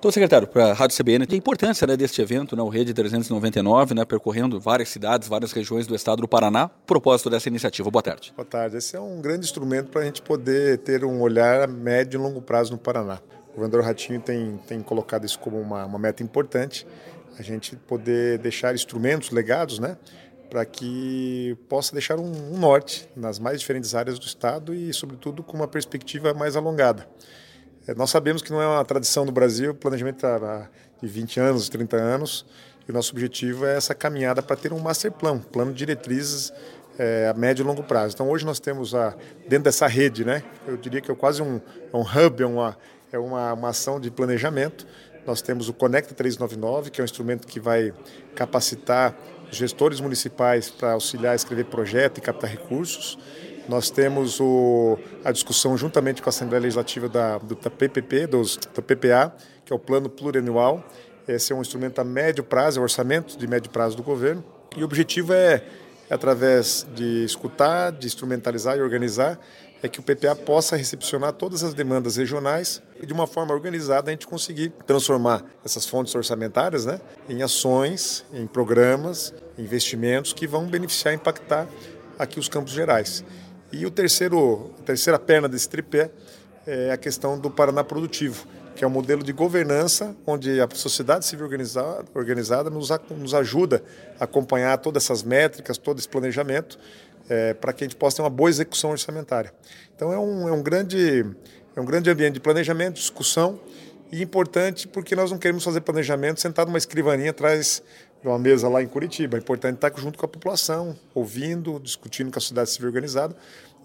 Então, secretário, para a Rádio CBN, a importância né, deste evento, né, o Rede 399, né, percorrendo várias cidades, várias regiões do estado do Paraná, propósito dessa iniciativa. Boa tarde. Boa tarde. Esse é um grande instrumento para a gente poder ter um olhar a médio e longo prazo no Paraná. O governador Ratinho tem, tem colocado isso como uma, uma meta importante, a gente poder deixar instrumentos legados, né? para que possa deixar um, um, norte nas mais diferentes áreas do Estado e, sobretudo, com uma perspectiva mais alongada. É, nós sabemos que não é uma tradição no Brasil, o planejamento há de 20 anos, 30 anos, e o nosso objetivo é essa caminhada para ter um master plan, plano de diretrizes é, a médio e longo prazo. Então, hoje nós temos, a, dentro dessa rede, né, eu diria que é quase um, é um hub, é uma, é uma, uma ação de planejamento, nós temos o Conecta 399, que é um instrumento que vai capacitar gestores municipais para auxiliar a escrever projeto e captar recursos. Nós temos o, a discussão juntamente com a Assembleia Legislativa da, do, da PPP, dos, do PPA, que é o Plano Plurianual. Esse é um instrumento a médio prazo, é o orçamento de médio prazo do governo. E o objetivo é, é através de escutar, de instrumentalizar e organizar, é que o PPA possa recepcionar todas as demandas regionais e de uma forma organizada a gente conseguir transformar essas fontes orçamentárias né, em ações, em programas, investimentos que vão beneficiar e impactar aqui os campos gerais. E o terceiro, a terceira perna desse tripé é a questão do Paraná Produtivo, que é um modelo de governança onde a sociedade civil organizada, organizada nos, nos ajuda a acompanhar todas essas métricas, todo esse planejamento é, para que a gente possa ter uma boa execução orçamentária. Então é um, é um, grande, é um grande ambiente de planejamento, discussão e importante porque nós não queremos fazer planejamento sentado numa escrivaninha atrás de uma mesa lá em Curitiba. É importante estar junto com a população, ouvindo, discutindo com a sociedade civil organizada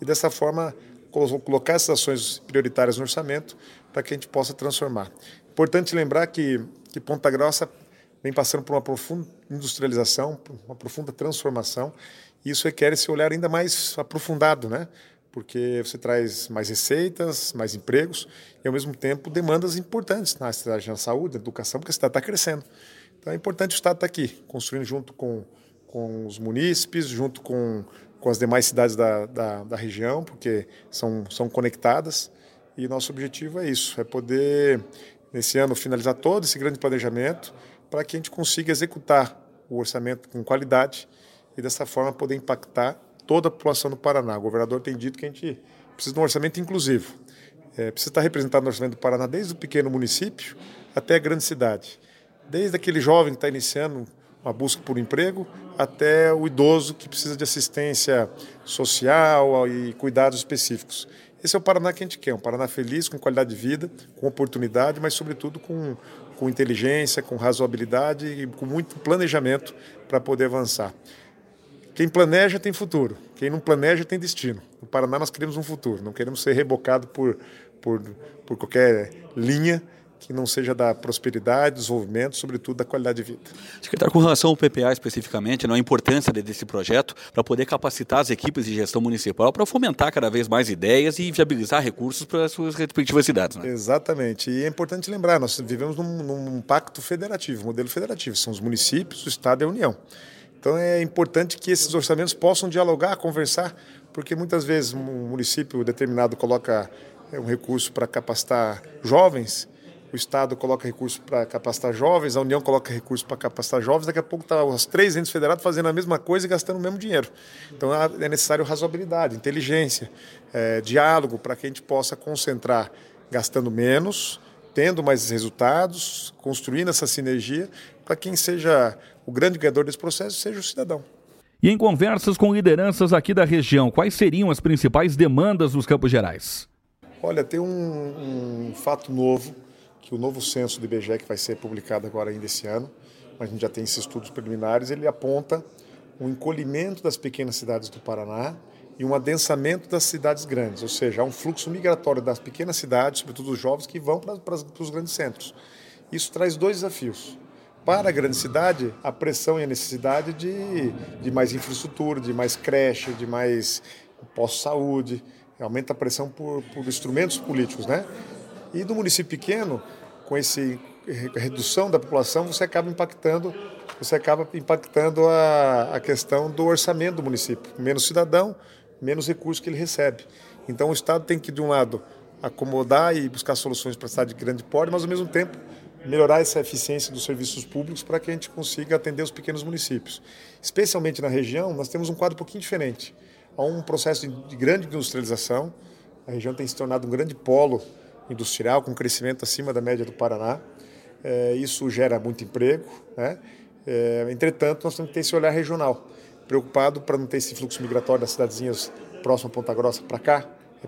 e dessa forma colocar essas ações prioritárias no orçamento para que a gente possa transformar. Importante lembrar que, que Ponta Grossa vem passando por uma profunda industrialização, uma profunda transformação isso requer esse olhar ainda mais aprofundado, né? porque você traz mais receitas, mais empregos e, ao mesmo tempo, demandas importantes na cidade, na saúde, na educação, porque a cidade está crescendo. Então, é importante o Estado estar tá aqui, construindo junto com, com os munícipes, junto com, com as demais cidades da, da, da região, porque são, são conectadas. E nosso objetivo é isso, é poder, nesse ano, finalizar todo esse grande planejamento para que a gente consiga executar o orçamento com qualidade e dessa forma poder impactar toda a população do Paraná. O governador tem dito que a gente precisa de um orçamento inclusivo. É, precisa estar representado no orçamento do Paraná desde o pequeno município até a grande cidade. Desde aquele jovem que está iniciando uma busca por emprego até o idoso que precisa de assistência social e cuidados específicos. Esse é o Paraná que a gente quer, um Paraná feliz, com qualidade de vida, com oportunidade, mas sobretudo com, com inteligência, com razoabilidade e com muito planejamento para poder avançar. Quem planeja tem futuro, quem não planeja tem destino. No Paraná nós queremos um futuro, não queremos ser rebocado por, por, por qualquer linha que não seja da prosperidade, desenvolvimento, sobretudo da qualidade de vida. Secretário, com relação ao PPA especificamente, não, a importância desse projeto para poder capacitar as equipes de gestão municipal para fomentar cada vez mais ideias e viabilizar recursos para as suas respectivas cidades. Né? Exatamente. E é importante lembrar, nós vivemos num, num pacto federativo, modelo federativo. São os municípios, o Estado e a União. Então é importante que esses orçamentos possam dialogar, conversar, porque muitas vezes um município determinado coloca é, um recurso para capacitar jovens, o Estado coloca recurso para capacitar jovens, a União coloca recurso para capacitar jovens, daqui a pouco está os três entes federados fazendo a mesma coisa e gastando o mesmo dinheiro. Então é necessário razoabilidade, inteligência, é, diálogo, para que a gente possa concentrar gastando menos, tendo mais resultados, construindo essa sinergia, para quem seja o grande ganhador desse processo seja o cidadão. E em conversas com lideranças aqui da região, quais seriam as principais demandas dos Campos Gerais? Olha, tem um, um fato novo, que o novo censo do IBGE, que vai ser publicado agora ainda esse ano, mas a gente já tem esses estudos preliminares, ele aponta um encolhimento das pequenas cidades do Paraná e um adensamento das cidades grandes, ou seja, há um fluxo migratório das pequenas cidades, sobretudo os jovens, que vão para, para, para os grandes centros. Isso traz dois desafios para a grande cidade a pressão e a necessidade de, de mais infraestrutura, de mais creche, de mais pós-saúde, aumenta a pressão por, por instrumentos políticos, né? E do município pequeno, com essa redução da população, você acaba impactando, você acaba impactando a, a questão do orçamento do município. Menos cidadão, menos recursos que ele recebe. Então o Estado tem que, de um lado, acomodar e buscar soluções para a cidade de grande porte, mas ao mesmo tempo melhorar essa eficiência dos serviços públicos para que a gente consiga atender os pequenos municípios. Especialmente na região, nós temos um quadro um pouquinho diferente. Há um processo de grande industrialização, a região tem se tornado um grande polo industrial, com crescimento acima da média do Paraná. É, isso gera muito emprego. Né? É, entretanto, nós temos que ter esse olhar regional, preocupado para não ter esse fluxo migratório das cidadezinhas próximas a Ponta Grossa para cá,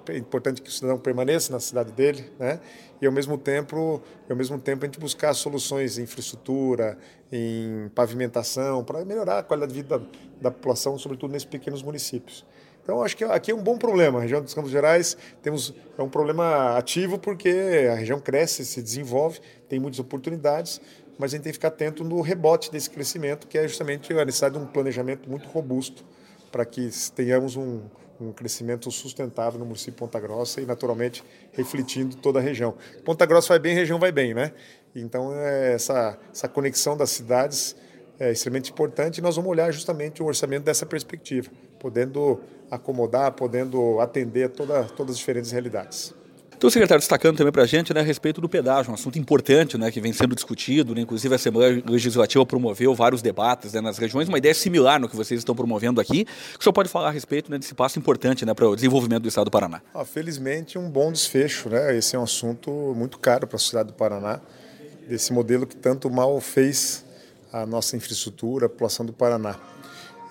é importante que o cidadão permaneça na cidade dele, né? E ao mesmo tempo, ao mesmo tempo a gente buscar soluções em infraestrutura, em pavimentação, para melhorar a qualidade de vida da, da população, sobretudo nesses pequenos municípios. Então, acho que aqui é um bom problema. A região dos Campos Gerais temos, é um problema ativo porque a região cresce, se desenvolve, tem muitas oportunidades, mas a gente tem que ficar atento no rebote desse crescimento, que é justamente a necessidade de um planejamento muito robusto para que tenhamos um, um crescimento sustentável no município de Ponta Grossa e, naturalmente, refletindo toda a região. Ponta Grossa vai bem, região vai bem, né? Então, é essa, essa conexão das cidades é extremamente importante e nós vamos olhar justamente o orçamento dessa perspectiva, podendo acomodar, podendo atender toda, todas as diferentes realidades. Então, o secretário destacando também para a gente né, a respeito do pedágio, um assunto importante né, que vem sendo discutido, né, inclusive a Assembleia Legislativa promoveu vários debates né, nas regiões, uma ideia similar no que vocês estão promovendo aqui. O senhor pode falar a respeito né, desse passo importante né, para o desenvolvimento do Estado do Paraná? Ah, felizmente, um bom desfecho. Né? Esse é um assunto muito caro para a cidade do Paraná, desse modelo que tanto mal fez a nossa infraestrutura, a população do Paraná.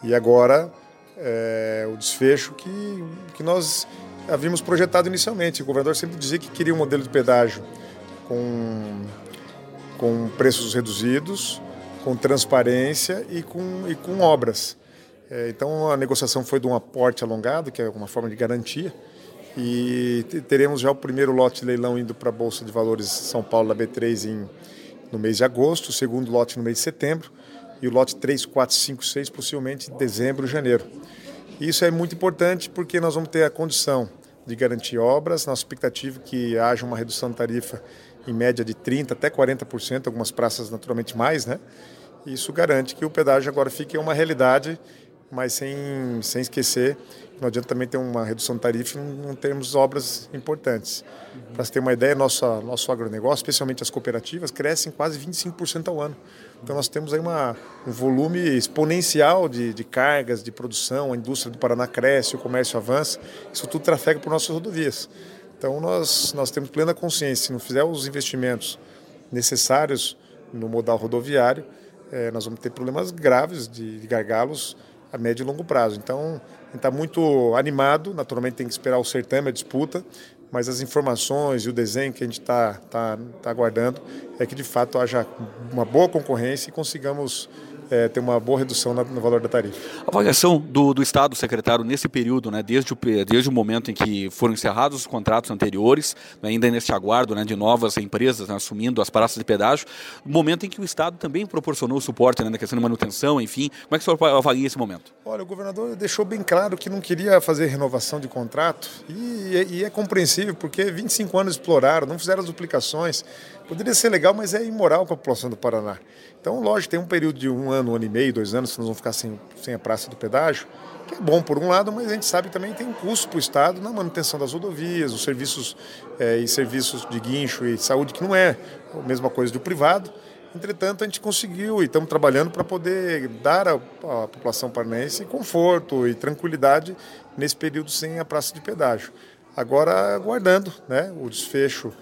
E agora, é, o desfecho que, que nós havíamos projetado inicialmente. O governador sempre dizia que queria um modelo de pedágio com, com preços reduzidos, com transparência e com, e com obras. É, então a negociação foi de um aporte alongado, que é uma forma de garantia, e teremos já o primeiro lote de leilão indo para a Bolsa de Valores São Paulo da B3 em, no mês de agosto, o segundo lote no mês de setembro, e o lote 3, 4, 5, 6 possivelmente em dezembro, janeiro. Isso é muito importante porque nós vamos ter a condição de garantir obras. Nossa expectativa é que haja uma redução de tarifa em média de 30% até 40%, algumas praças naturalmente mais, né? Isso garante que o pedágio agora fique uma realidade, mas sem, sem esquecer não adianta também ter uma redução de tarifa em termos de obras importantes. Uhum. Para você ter uma ideia, nosso, nosso agronegócio, especialmente as cooperativas, crescem quase 25% ao ano. Então nós temos aí uma, um volume exponencial de, de cargas, de produção, a indústria do Paraná cresce, o comércio avança, isso tudo trafega por nossas rodovias. Então nós, nós temos plena consciência, se não fizer os investimentos necessários no modal rodoviário, é, nós vamos ter problemas graves de, de gargalos a médio e longo prazo. Então, a gente está muito animado, naturalmente tem que esperar o certame, a disputa, mas as informações e o desenho que a gente está tá, tá aguardando é que de fato haja uma boa concorrência e consigamos é, ter uma boa redução no valor da tarifa. A avaliação do, do Estado, secretário, nesse período, né, desde, o, desde o momento em que foram encerrados os contratos anteriores, né, ainda neste aguardo né, de novas empresas né, assumindo as praças de pedágio, momento em que o Estado também proporcionou suporte né, na questão de manutenção, enfim, como é que o senhor avalia esse momento? Olha, o governador deixou bem claro que não queria fazer renovação de contrato e, e é compreensível porque 25 anos exploraram, não fizeram as duplicações, poderia ser legal, mas é imoral com a população do Paraná. Então, lógico, tem um período de um ano, um ano e meio, dois anos, que nós vamos ficar sem, sem a praça do pedágio, que é bom por um lado, mas a gente sabe também que tem custo para o Estado na manutenção das rodovias, os serviços é, e serviços de guincho e saúde, que não é a mesma coisa do privado. Entretanto, a gente conseguiu e estamos trabalhando para poder dar à, população paranaense conforto e tranquilidade nesse período sem a praça de pedágio. Agora, aguardando né, o desfecho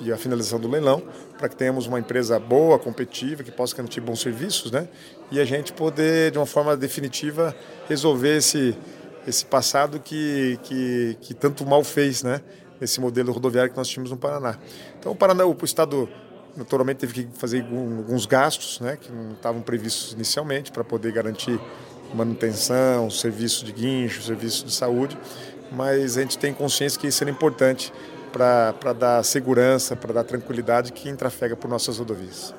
e a finalização do leilão, para que tenhamos uma empresa boa, competitiva, que possa garantir bons serviços, né? E a gente poder, de uma forma definitiva, resolver esse, esse passado que, que, que tanto mal fez, né? Esse modelo rodoviário que nós tínhamos no Paraná. Então, o Paraná, o Estado naturalmente teve que fazer alguns gastos, né? Que não estavam previstos inicialmente, para poder garantir manutenção, serviço de guincho, serviço de saúde, mas a gente tem consciência que isso era importante para dar segurança, para dar tranquilidade que trafega por nossas rodovias.